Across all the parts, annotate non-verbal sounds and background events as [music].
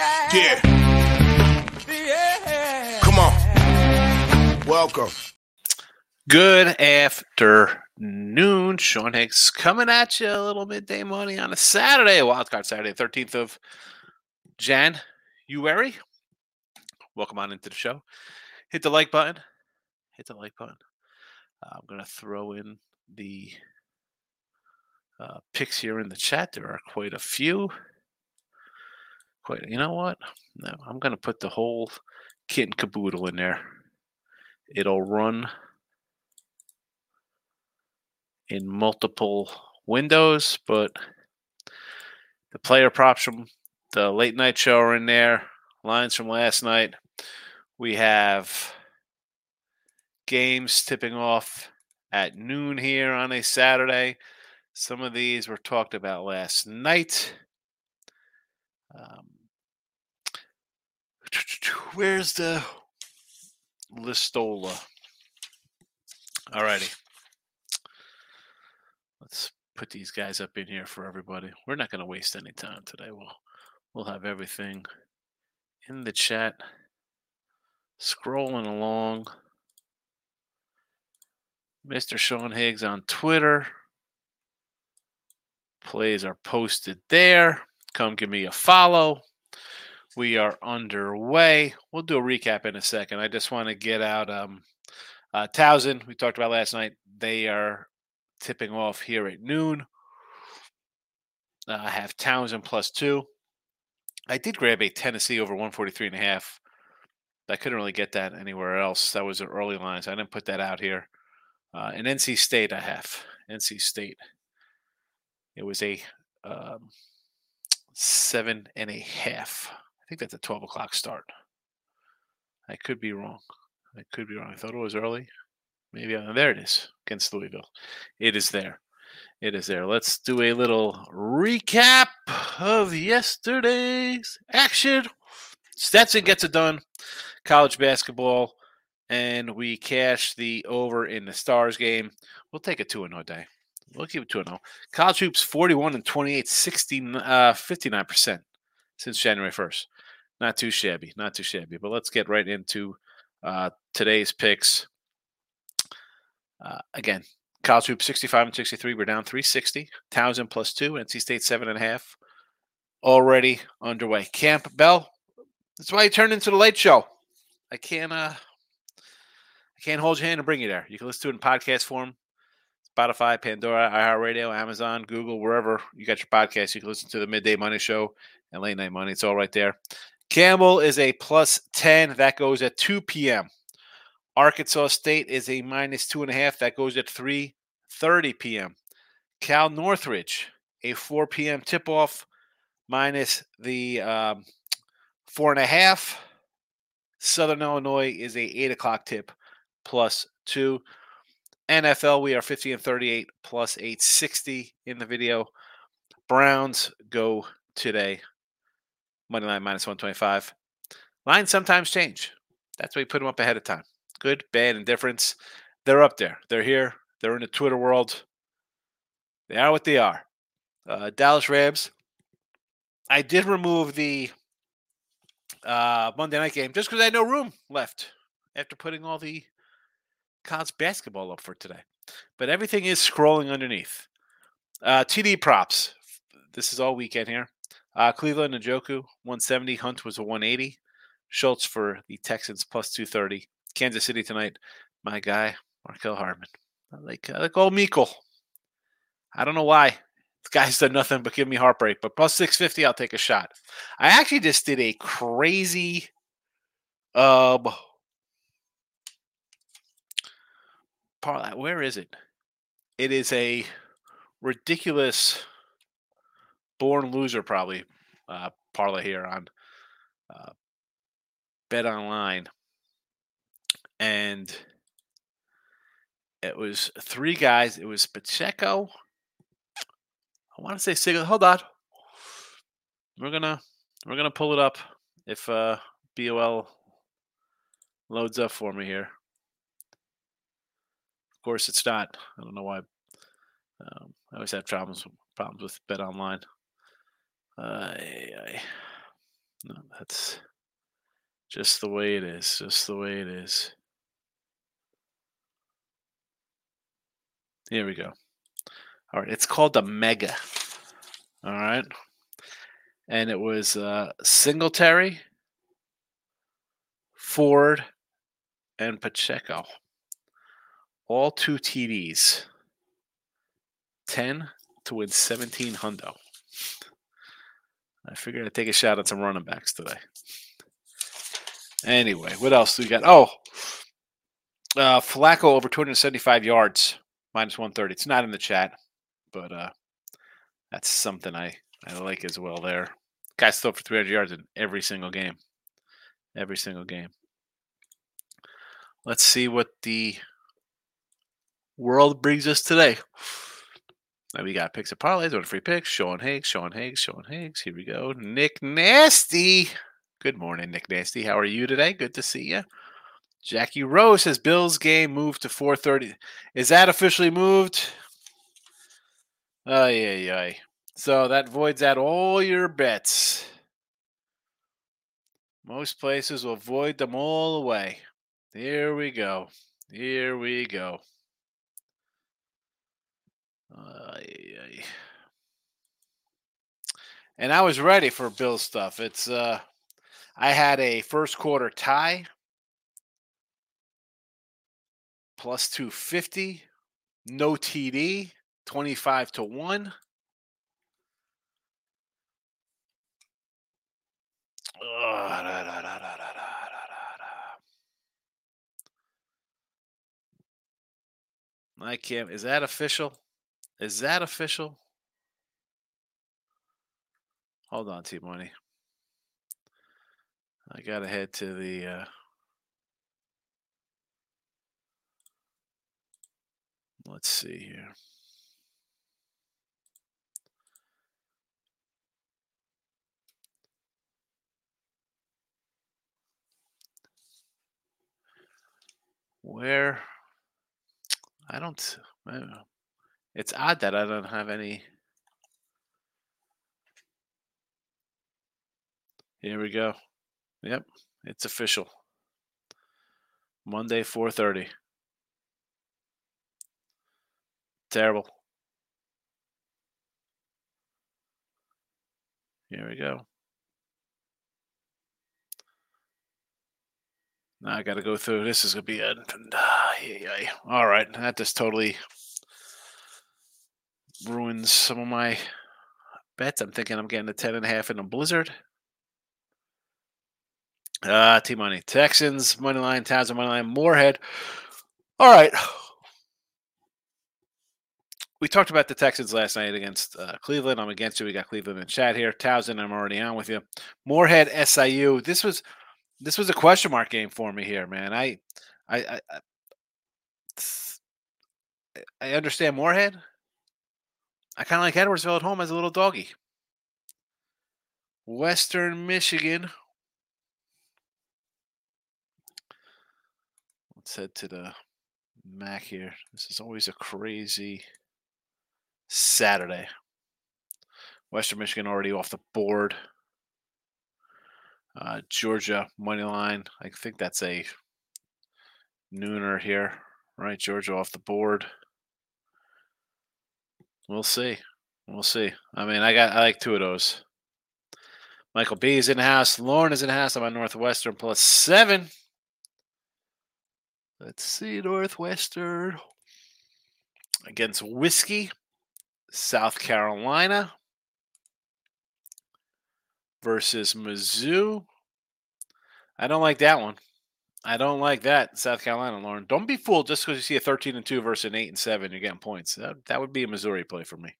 Yeah. yeah. Come on. Welcome. Good afternoon. Sean Higgs coming at you a little midday money on a Saturday, wildcard Saturday, 13th of Jan. You January. Welcome on into the show. Hit the like button. Hit the like button. Uh, I'm going to throw in the uh, picks here in the chat. There are quite a few. Quite, you know what? No, I'm going to put the whole kit and caboodle in there. It'll run in multiple windows, but the player props from the late night show are in there, lines from last night. We have games tipping off at noon here on a Saturday. Some of these were talked about last night. Um, [tsk] where's the Listola? All righty. Let's put these guys up in here for everybody. We're not going to waste any time today. We'll we'll have everything in the chat. Scrolling along. Mr. Sean Higgs on Twitter. Plays are posted there. Come give me a follow. We are underway. We'll do a recap in a second. I just want to get out um uh Towson, we talked about last night. They are tipping off here at noon. Uh, I have Towson plus two. I did grab a Tennessee over 143 and a half. I couldn't really get that anywhere else. That was an early line, so I didn't put that out here. Uh, and NC State, I have NC State. It was a um, seven and a half. I think that's a 12 o'clock start. I could be wrong. I could be wrong. I thought it was early. Maybe uh, there it is against Louisville. It is there. It is there. Let's do a little recap of yesterday's action. Stetson gets it done. College basketball, and we cash the over in the Stars game. We'll take a 2 0 day. We'll keep it 2 0. College hoops 41 and 28, 60, uh, 59% since January 1st. Not too shabby. Not too shabby. But let's get right into uh, today's picks. Uh, again, college hoop 65 and 63. We're down 360. Towson plus two. NC State seven and a half. Already underway. Campbell. That's why you turned into the late show. I can't. Uh, I can't hold your hand and bring you there. You can listen to it in podcast form. Spotify, Pandora, iHeartRadio, Amazon, Google, wherever you got your podcast, you can listen to the Midday Money Show and Late Night Money. It's all right there. Campbell is a plus 10. That goes at 2 p.m. Arkansas State is a minus two and a half. That goes at 3:30 p.m. Cal Northridge, a 4 p.m. tip-off, minus the um, four and a half. Southern Illinois is a eight o'clock tip, plus two. NFL, we are 50 and 38, plus 860 in the video. Browns go today. Money line minus 125. Lines sometimes change. That's why we put them up ahead of time good, bad, indifference. They're up there. They're here. They're in the Twitter world. They are what they are. Uh, Dallas Rams. I did remove the uh, Monday night game just because I had no room left after putting all the college basketball up for today. But everything is scrolling underneath. Uh, TD props. This is all weekend here. Uh, Cleveland Njoku 170. Hunt was a 180. Schultz for the Texans plus 230. Kansas City tonight. My guy, Mecole Hardman. I like, I like old Mecole. I don't know why. This guy's done nothing but give me heartbreak. But plus 650, I'll take a shot. I actually just did a crazy um parlay. Where is it? It is a ridiculous born loser probably uh, parlay here on uh, Bet Online, and it was three guys. It was Pacheco. I want to say Sigel. Hold on. We're gonna we're gonna pull it up if uh, BOL loads up for me here. Of course, it's not. I don't know why. Um, I always have problems problems with Bet Online. Uh, no, that's just the way it is. Just the way it is. Here we go. All right, it's called the Mega. All right, and it was uh, Singletary, Ford, and Pacheco. All two TDs. 10 to win 17 hundo. I figured I'd take a shot at some running backs today. Anyway, what else do we got? Oh, uh, Flacco over 275 yards, minus 130. It's not in the chat, but uh, that's something I, I like as well there. Guys still for 300 yards in every single game. Every single game. Let's see what the world brings us today. Now we got picks of parlays, one free picks. Sean Higgs, Sean Higgs, Sean Higgs. Here we go. Nick Nasty. Good morning, Nick Nasty. How are you today? Good to see you. Jackie Rose says Bills game moved to 4:30. Is that officially moved? Oh yeah, yeah. So that voids out all your bets. Most places will void them all away. Here we go. Here we go. And I was ready for Bill stuff. It's uh I had a first quarter tie plus 250, no TD, 25 to 1. I can't. Is that official? Is that official? Hold on, T Money. I gotta head to the. Uh, let's see here. Where I don't. It's odd that I don't have any. Here we go. Yep, it's official. Monday, 4:30. Terrible. Here we go. Now I got to go through. This is to be a. [sighs] All right. That just totally ruins some of my bets. I'm thinking I'm getting a 10.5 in a blizzard. Ah, uh, T money. Texans, money line, Towson, money line, Morehead. All right. We talked about the Texans last night against uh, Cleveland. I'm against you. We got Cleveland in chat here. Towson, I'm already on with you. Morehead, SIU. This was this was a question mark game for me here, man. I, I, I, I understand Morehead. I kind of like Edwardsville at home as a little doggy. Western Michigan. Let's head to the MAC here. This is always a crazy Saturday. Western Michigan already off the board. Uh, Georgia money line. I think that's a nooner here, right? Georgia off the board. We'll see. We'll see. I mean, I got I like two of those. Michael B is in house. Lauren is in house. I'm on Northwestern plus seven. Let's see, Northwestern against Whiskey, South Carolina versus Mizzou. I don't like that one. I don't like that, South Carolina, Lauren. Don't be fooled just because you see a 13 and 2 versus an 8 and 7, you're getting points. That, that would be a Missouri play for me.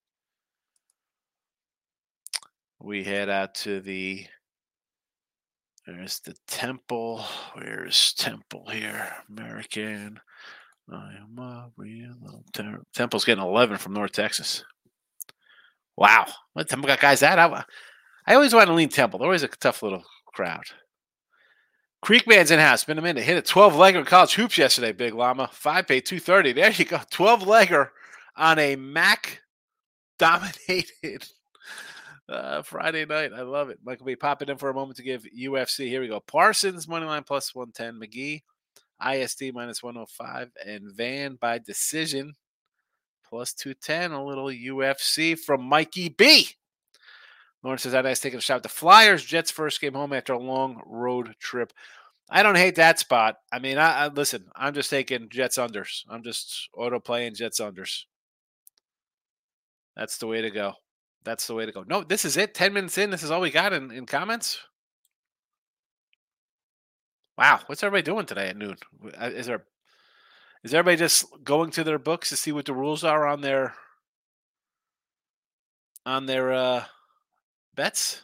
We head out to the there's the Temple. Where's Temple here? American. I am a real ter- Temple's getting 11 from North Texas. Wow. What Temple got guys at? I, I always want to lean Temple. They're always a tough little crowd. Creekman's in house. Been a minute. Hit a 12 legger college hoops yesterday, Big Llama. Five pay 230. There you go. [laughs] 12 legger on a MAC dominated [laughs] uh, Friday night. I love it. Michael B. popping in for a moment to give UFC. Here we go. Parsons, money line plus 110. McGee, ISD minus 105. And Van by decision plus 210. A little UFC from Mikey B. Lawrence says, I'd taking a shot at the Flyers. Jets first game home after a long road trip. I don't hate that spot. I mean, I, I listen. I'm just taking Jets unders. I'm just auto playing Jets unders. That's the way to go. That's the way to go. No, this is it. Ten minutes in. This is all we got in, in comments. Wow, what's everybody doing today at noon? Uh, is there is everybody just going to their books to see what the rules are on their on their uh bets?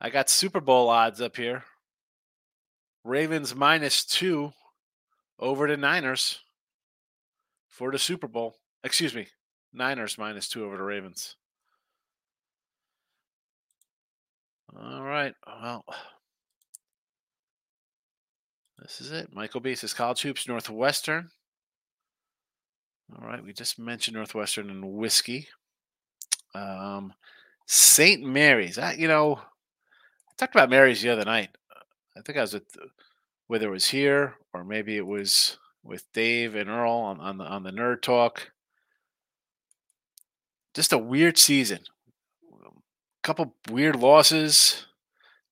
I got Super Bowl odds up here. Ravens minus two over the Niners for the Super Bowl. Excuse me, Niners minus two over the Ravens. All right. Well, this is it. Michael B says college hoops Northwestern. All right, we just mentioned Northwestern and whiskey. Um, St. Mary's. I, you know, I talked about Mary's the other night. I think I was at whether it was here or maybe it was with Dave and Earl on, on the on the Nerd Talk. Just a weird season. A couple weird losses,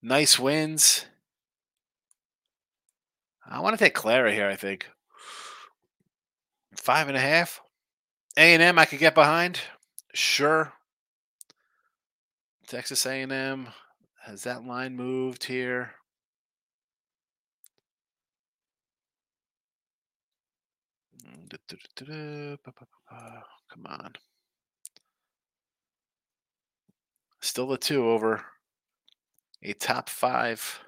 nice wins. I want to take Clara here. I think five and a half. A and M I could get behind. Sure. Texas A and M has that line moved here? Come on. Still the two over a top five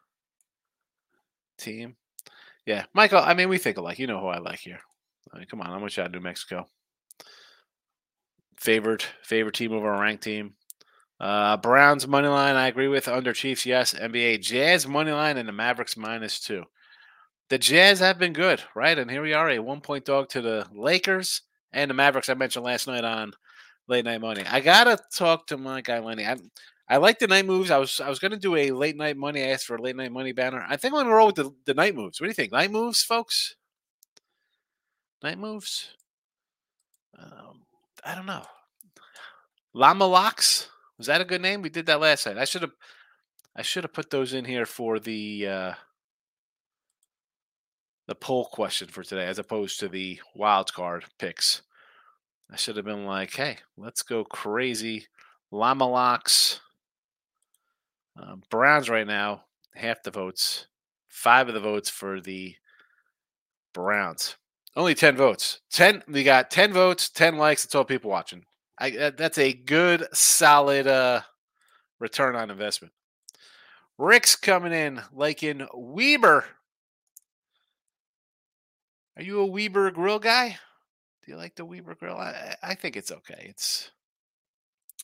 team. Yeah, Michael. I mean, we think alike. You know who I like here. I mean, come on, I'm with you New Mexico. Favored, favorite team over a ranked team. Uh, Browns money line. I agree with under Chiefs. Yes. NBA Jazz money line and the Mavericks minus two the Jazz have been good, right? And here we are, a one point dog to the Lakers and the Mavericks. I mentioned last night on late night money. I gotta talk to my guy Lenny. I I like the night moves. I was I was gonna do a late night money. I asked for a late night money banner. I think I'm gonna roll with the, the night moves. What do you think? Night moves, folks. Night moves. Um, I don't know. Llama locks was that a good name? We did that last night. I should have I should have put those in here for the. uh the poll question for today as opposed to the wild card picks. I should have been like, hey, let's go crazy. Llama locks. Uh, Browns right now, half the votes, five of the votes for the Browns. Only 10 votes. 10, we got 10 votes, 10 likes. That's all people watching. I, that's a good, solid uh, return on investment. Rick's coming in, liking Weber are you a Weber grill guy? Do you like the Weber grill? I, I think it's okay. It's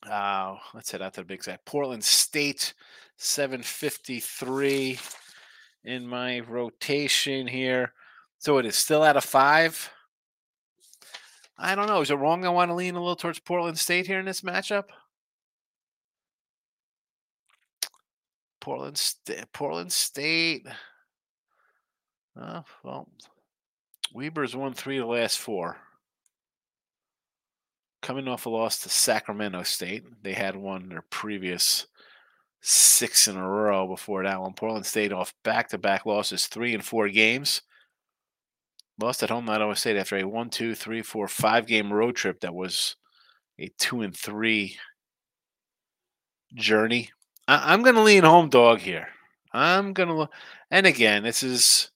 uh, let's head out to the big side. Portland State, 753 in my rotation here. So it is still at a five. I don't know. Is it wrong? I want to lean a little towards Portland State here in this matchup. Portland State. Portland State. Uh, well, Weber's won three of the last four. Coming off a loss to Sacramento State. They had won their previous six in a row before that one. Portland State off back to back losses, three and four games. Lost at home, not Iowa State after a one, two, three, four, five game road trip that was a two and three journey. I, am going to lean home dog here. I'm going to, and again, this is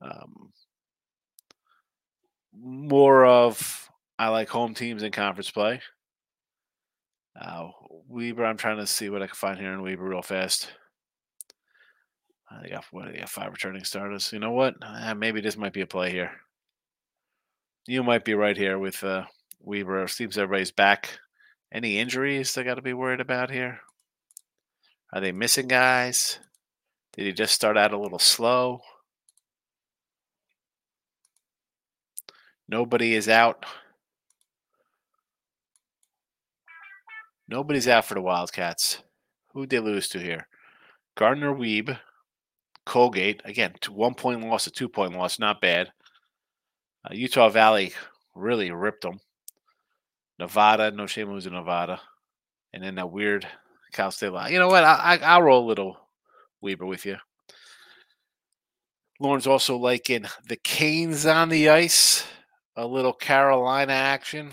um, more of I like home teams in conference play. Uh, Weber, I'm trying to see what I can find here in Weber real fast. Uh, they got what? They got five returning starters. You know what? Uh, maybe this might be a play here. You might be right here with uh, Weber. Seems everybody's back. Any injuries they got to be worried about here? Are they missing guys? Did he just start out a little slow? Nobody is out. Nobody's out for the Wildcats. Who'd they lose to here? Gardner-Webb, Colgate. Again, to one point loss, a two point loss. Not bad. Uh, Utah Valley really ripped them. Nevada, no shame losing Nevada. And then that weird Cal State line. You know what? I, I, will roll a little Weber with you. Lauren's also liking the Canes on the ice. A little Carolina action.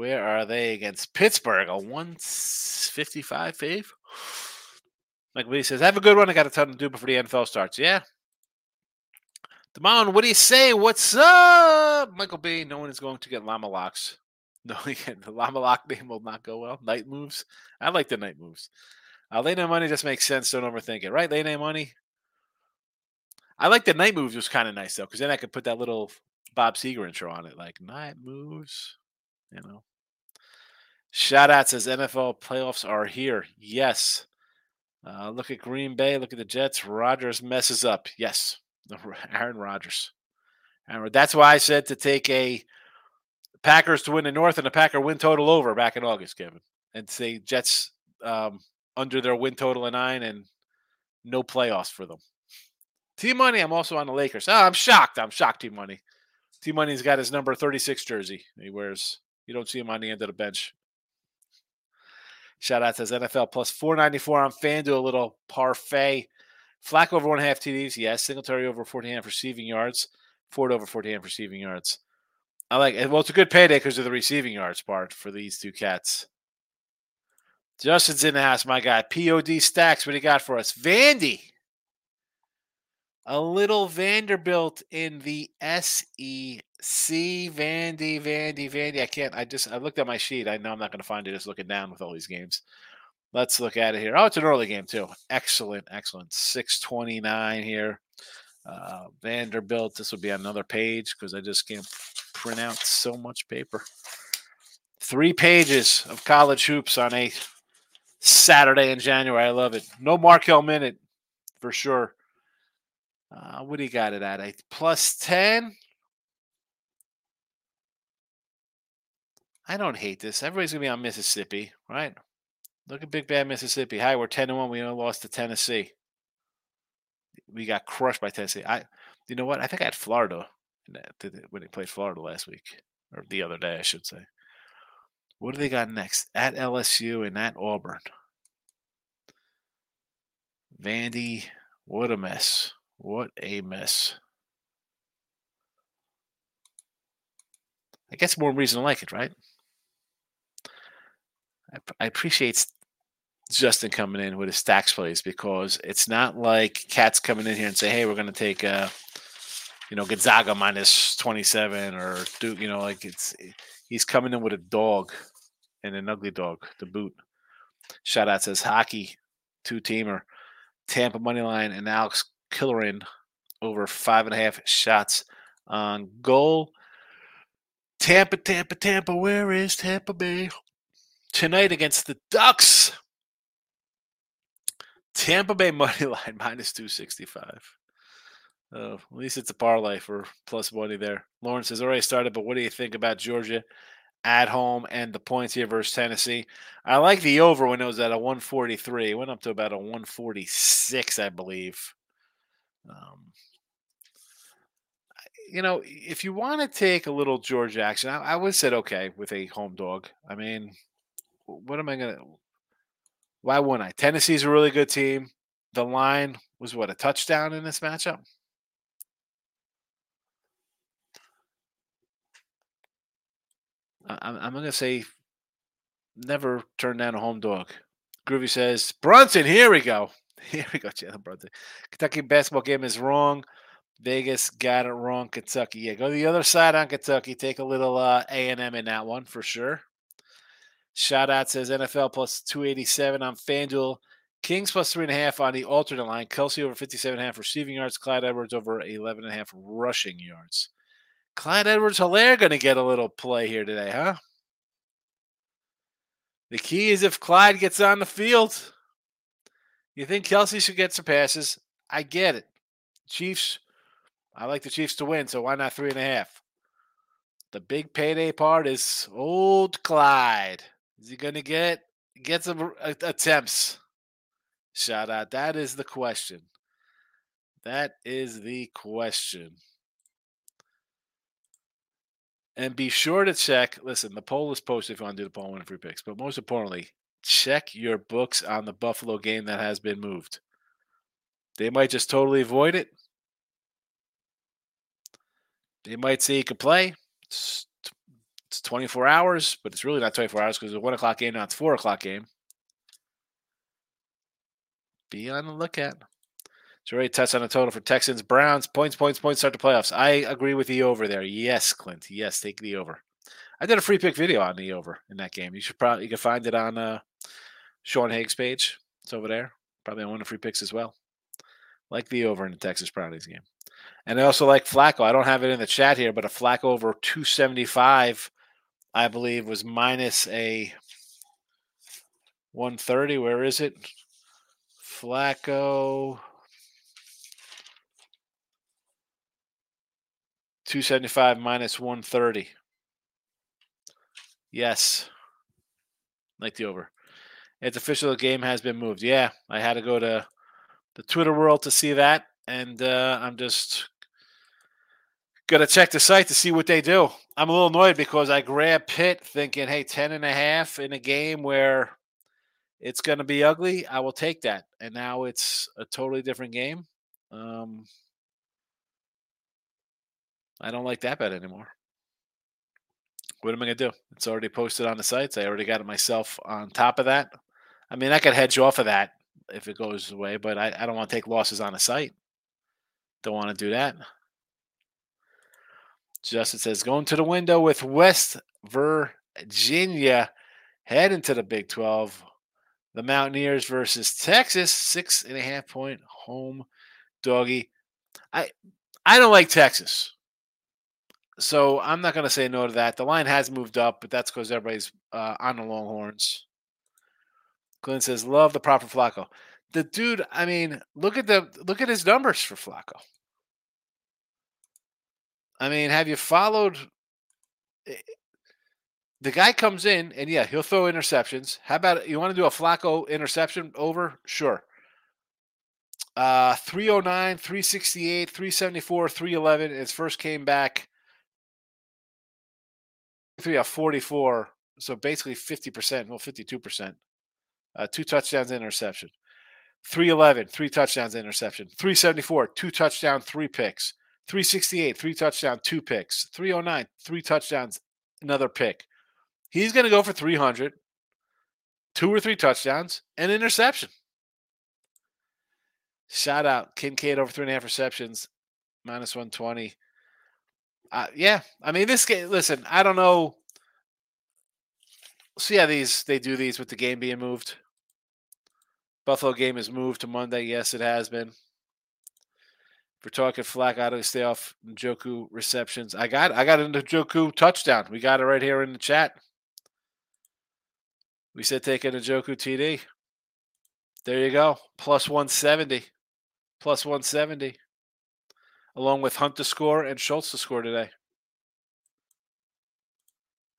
Where are they against Pittsburgh? A 155 fave? Like Lee says, have a good one. I got a ton to do before the NFL starts. Yeah. Damon, what do you say? What's up? Michael B. No one is going to get llama locks. [laughs] No, again, the llama lock name will not go well. Night moves. I like the night moves. Uh, late night money just makes sense. Don't overthink it, right? Late night money. I like the night moves was kind of nice though, because then I could put that little Bob Seger intro on it, like night moves. You know. Shout out says NFL playoffs are here. Yes. Uh, look at Green Bay. Look at the Jets. Rodgers messes up. Yes. [laughs] Aaron Rodgers. And that's why I said to take a Packers to win the North and the Packer win total over back in August, Kevin, and say Jets um, under their win total of nine and no playoffs for them. T Money, I'm also on the Lakers. Oh, I'm shocked. I'm shocked, T Money. T Money's got his number 36 jersey. He wears, you don't see him on the end of the bench. Shout out says NFL plus 494 on FanDuel, a little parfait. Flack over one and half TDs, yes. Singletary over 14 half receiving yards. Ford over 14 half receiving yards. I like it. Well, it's a good payday because of the receiving yards part for these two cats. Justin's in the house, my guy. POD stacks. What do you got for us? Vandy. A little Vanderbilt in the SEC. Vandy, Vandy, Vandy. I can't. I just I looked at my sheet. I know I'm not going to find it just looking down with all these games. Let's look at it here. Oh, it's an early game too. Excellent, excellent. 629 here. Uh, Vanderbilt. This would be another page because I just can't print out so much paper. Three pages of college hoops on a Saturday in January. I love it. No Markel minute for sure. Uh, what do you got it at? A plus 10? I don't hate this. Everybody's going to be on Mississippi, right? Look at Big Bad Mississippi. Hi, we're 10 to 1. We lost to Tennessee. We got crushed by Tennessee. I, you know what? I think I had Florida when they played Florida last week, or the other day, I should say. What do they got next? At LSU and at Auburn. Vandy, what a mess. What a mess. I guess more reason to like it, right? I, I appreciate Justin coming in with his stacks plays because it's not like cats coming in here and say, "Hey, we're going to take uh, you know Gonzaga minus twenty seven or Duke." You know, like it's he's coming in with a dog and an ugly dog to boot. Shout out says hockey two teamer, Tampa money line, and Alex Killorn over five and a half shots on goal. Tampa, Tampa, Tampa. Where is Tampa Bay? Tonight against the Ducks. Tampa Bay [laughs] money line minus 265. Oh, at least it's a parlay for plus money there. Lawrence has already started, but what do you think about Georgia at home and the points here versus Tennessee? I like the over when it was at a 143. It went up to about a 146, I believe. Um, you know, if you want to take a little Georgia action, I, I would said okay with a home dog. I mean, what am I gonna? Why wouldn't I? Tennessee's a really good team. The line was what a touchdown in this matchup. I'm, to say never turn down a home dog. Groovy says Brunson. Here we go. [laughs] Here we go, Jalen Brunson. Kentucky basketball game is wrong. Vegas got it wrong. Kentucky, yeah, go to the other side on Kentucky. Take a little uh, A and M in that one for sure. Shout out says NFL plus two eighty seven on FanDuel. Kings plus three and a half on the alternate line. Kelce over 57 and a half receiving yards. Clyde Edwards over 11 and a half rushing yards. Clyde Edwards Helaire going to get a little play here today, huh? The key is if Clyde gets on the field. You think Kelce should get some passes? I get it. Chiefs, I like the Chiefs to win, so why not three and a half? The big payday part is old Clyde. Is he going to get get some attempts? Shout out. That is the question. That is the question. And be sure to check. Listen, the poll is posted if you want to do the poll and free picks. But most importantly, check your books on the Buffalo game that has been moved. They might just totally avoid it. They might say you could play. It's, it's 24 hours, but it's really not 24 hours because it's a one o'clock game, now it's four o'clock game. Be on the lookout. So already touched on the total for Texans, Browns, points, points, points, start the playoffs. I agree with the over there. Yes, Clint. Yes, take the over. I did a free pick video on the over in that game. You should probably you can find it on uh, Sean Haig's page. It's over there. Probably on one of free picks as well. Like the over in the Texas Brownies game. And I also like Flacco. I don't have it in the chat here, but a Flacco over 275, I believe, was minus a 130. Where is it? Flacco. 275 minus 130. Yes. Like the over. It's official. The game has been moved. Yeah, I had to go to the Twitter world to see that. And uh, I'm just to check the site to see what they do. I'm a little annoyed because I grabbed Pitt thinking, hey, 10 and a half in a game where it's to be ugly. I will take that. And now it's a totally different game. Um, I don't like that bet anymore. What am I to do? It's already posted on the sites. I already got it myself on top of that. I mean, I could hedge off of that if it goes away, but I, I don't want to take losses on the site. Don't want to do that. Justin says, going to the window with West Virginia, heading to the Big 12. The Mountaineers versus Texas, six and a half point home doggy. I I don't like Texas. So I'm not going to say no to that. The line has moved up, but that's because everybody's uh, on the Longhorns. Glenn says, "Love the proper Flacco." The dude, I mean, look at the look at his numbers for Flacco. I mean, have you followed? Eh, the guy comes in and yeah, he'll throw interceptions. How about you want to do a Flacco interception over? Sure. Uh 309, 368, 374, 311. His first came back three yeah, 44. So basically 50%, well, 52%. Uh, two touchdowns, interception. 311, three touchdowns, interception. 374, two touchdowns, three picks. 368, three touchdowns, two picks. 309, three touchdowns, another pick. He's going to go for 300, two or three touchdowns, and interception. Shout out Kincaid over three and a half receptions, minus 120. Uh, yeah, I mean this game. Listen, I don't know. See how these they do these with the game being moved. Buffalo game is moved to Monday. Yes, it has been. We're talking flag out of stay off Njoku receptions. I got I got into Njoku touchdown. We got it right here in the chat. We said take a Njoku TD. There you go. Plus 170. Plus 170 along with Hunt to score and Schultz to score today.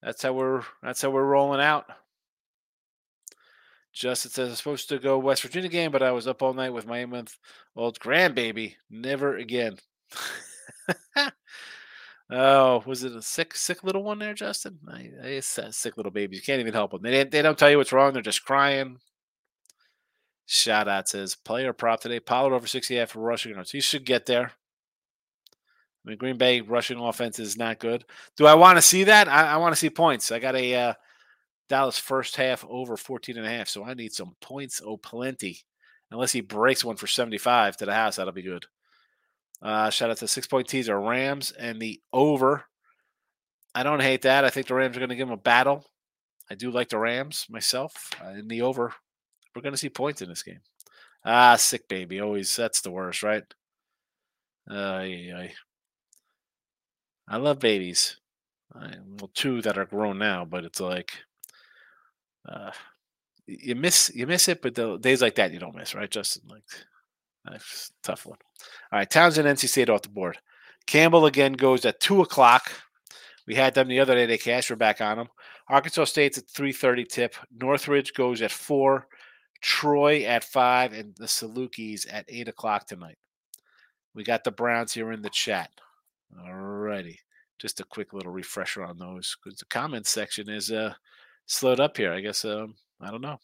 That's how we're that's how we're rolling out. Justin says I'm supposed to go West Virginia game, but I was up all night with my eight month old grandbaby. Never again. [laughs] oh, was it a sick, sick little one there, Justin? I, I sick little babies. You can't even help them. They, they don't tell you what's wrong. They're just crying. Shout out says player prop today. Pollard over 60 after rushing yards. He should get there. I mean, Green Bay rushing offense is not good. Do I want to see that? I, I want to see points. I got a uh, Dallas first half over 14 and a half. So I need some points, oh plenty. Unless he breaks one for 75 to the house, that'll be good. Uh, shout out to six point teaser Rams and the over. I don't hate that. I think the Rams are going to give them a battle. I do like the Rams myself uh, in the over. We're going to see points in this game. Ah, sick baby. Always, that's the worst, right? Uh, I love babies. I, well, two that are grown now, but it's like uh, you miss you miss it, but the days like that you don't miss, right, Justin? Like that's tough one. All right, Towson, NC State off the board. Campbell again goes at two o'clock. We had them the other day. They cashed. We're back on them. Arkansas State's at three thirty tip. Northridge goes at four. Troy at five, and the Salukis at eight o'clock tonight. We got the Browns here in the chat. All righty. Just a quick little refresher on those because the comments section is uh slowed up here. I guess um I don't know.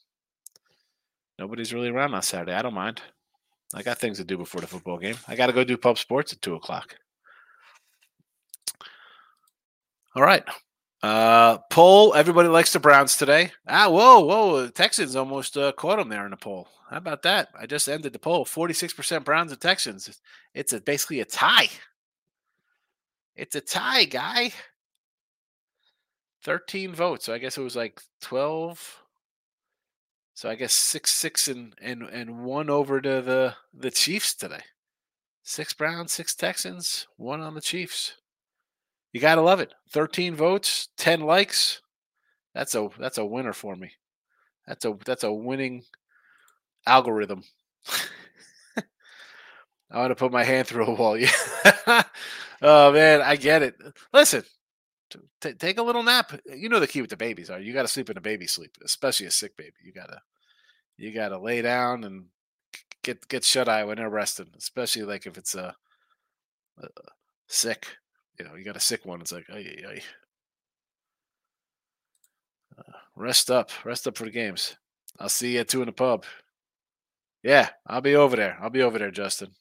Nobody's really around on Saturday. I don't mind. I got things to do before the football game. I got to go do pub sports at two o'clock. All right. Uh, poll. Everybody likes the Browns today. Ah, whoa, whoa. Texans almost uh, caught them there in the poll. How about that? I just ended the poll. Forty-six percent Browns and Texans. It's a, basically a tie. It's a tie, guy. Thirteen votes. So I guess it was like twelve. So I guess six, six, and and and one over to the the Chiefs today. Six Browns, six Texans, one on the Chiefs. You gotta love it. Thirteen votes, ten likes. That's a that's a winner for me. That's a that's a winning algorithm. [laughs] I want to put my hand through a wall. Yeah. [laughs] oh man, I get it. Listen, t- take a little nap. You know the key with the babies are you got to sleep in a baby sleep, especially a sick baby. You gotta you gotta lay down and get get shut eye when they're resting, especially like if it's a, a sick. You know, you got a sick one. It's like, ay, ay. Uh, rest up, rest up for the games. I'll see you at two in the pub. Yeah, I'll be over there. I'll be over there, Justin.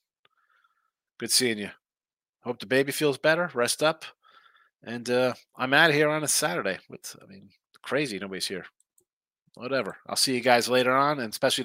Good seeing you. Hope the baby feels better. Rest up. And uh, I'm out of here on a Saturday. With, I mean, crazy. Nobody's here. Whatever. I'll see you guys later on, and especially tonight.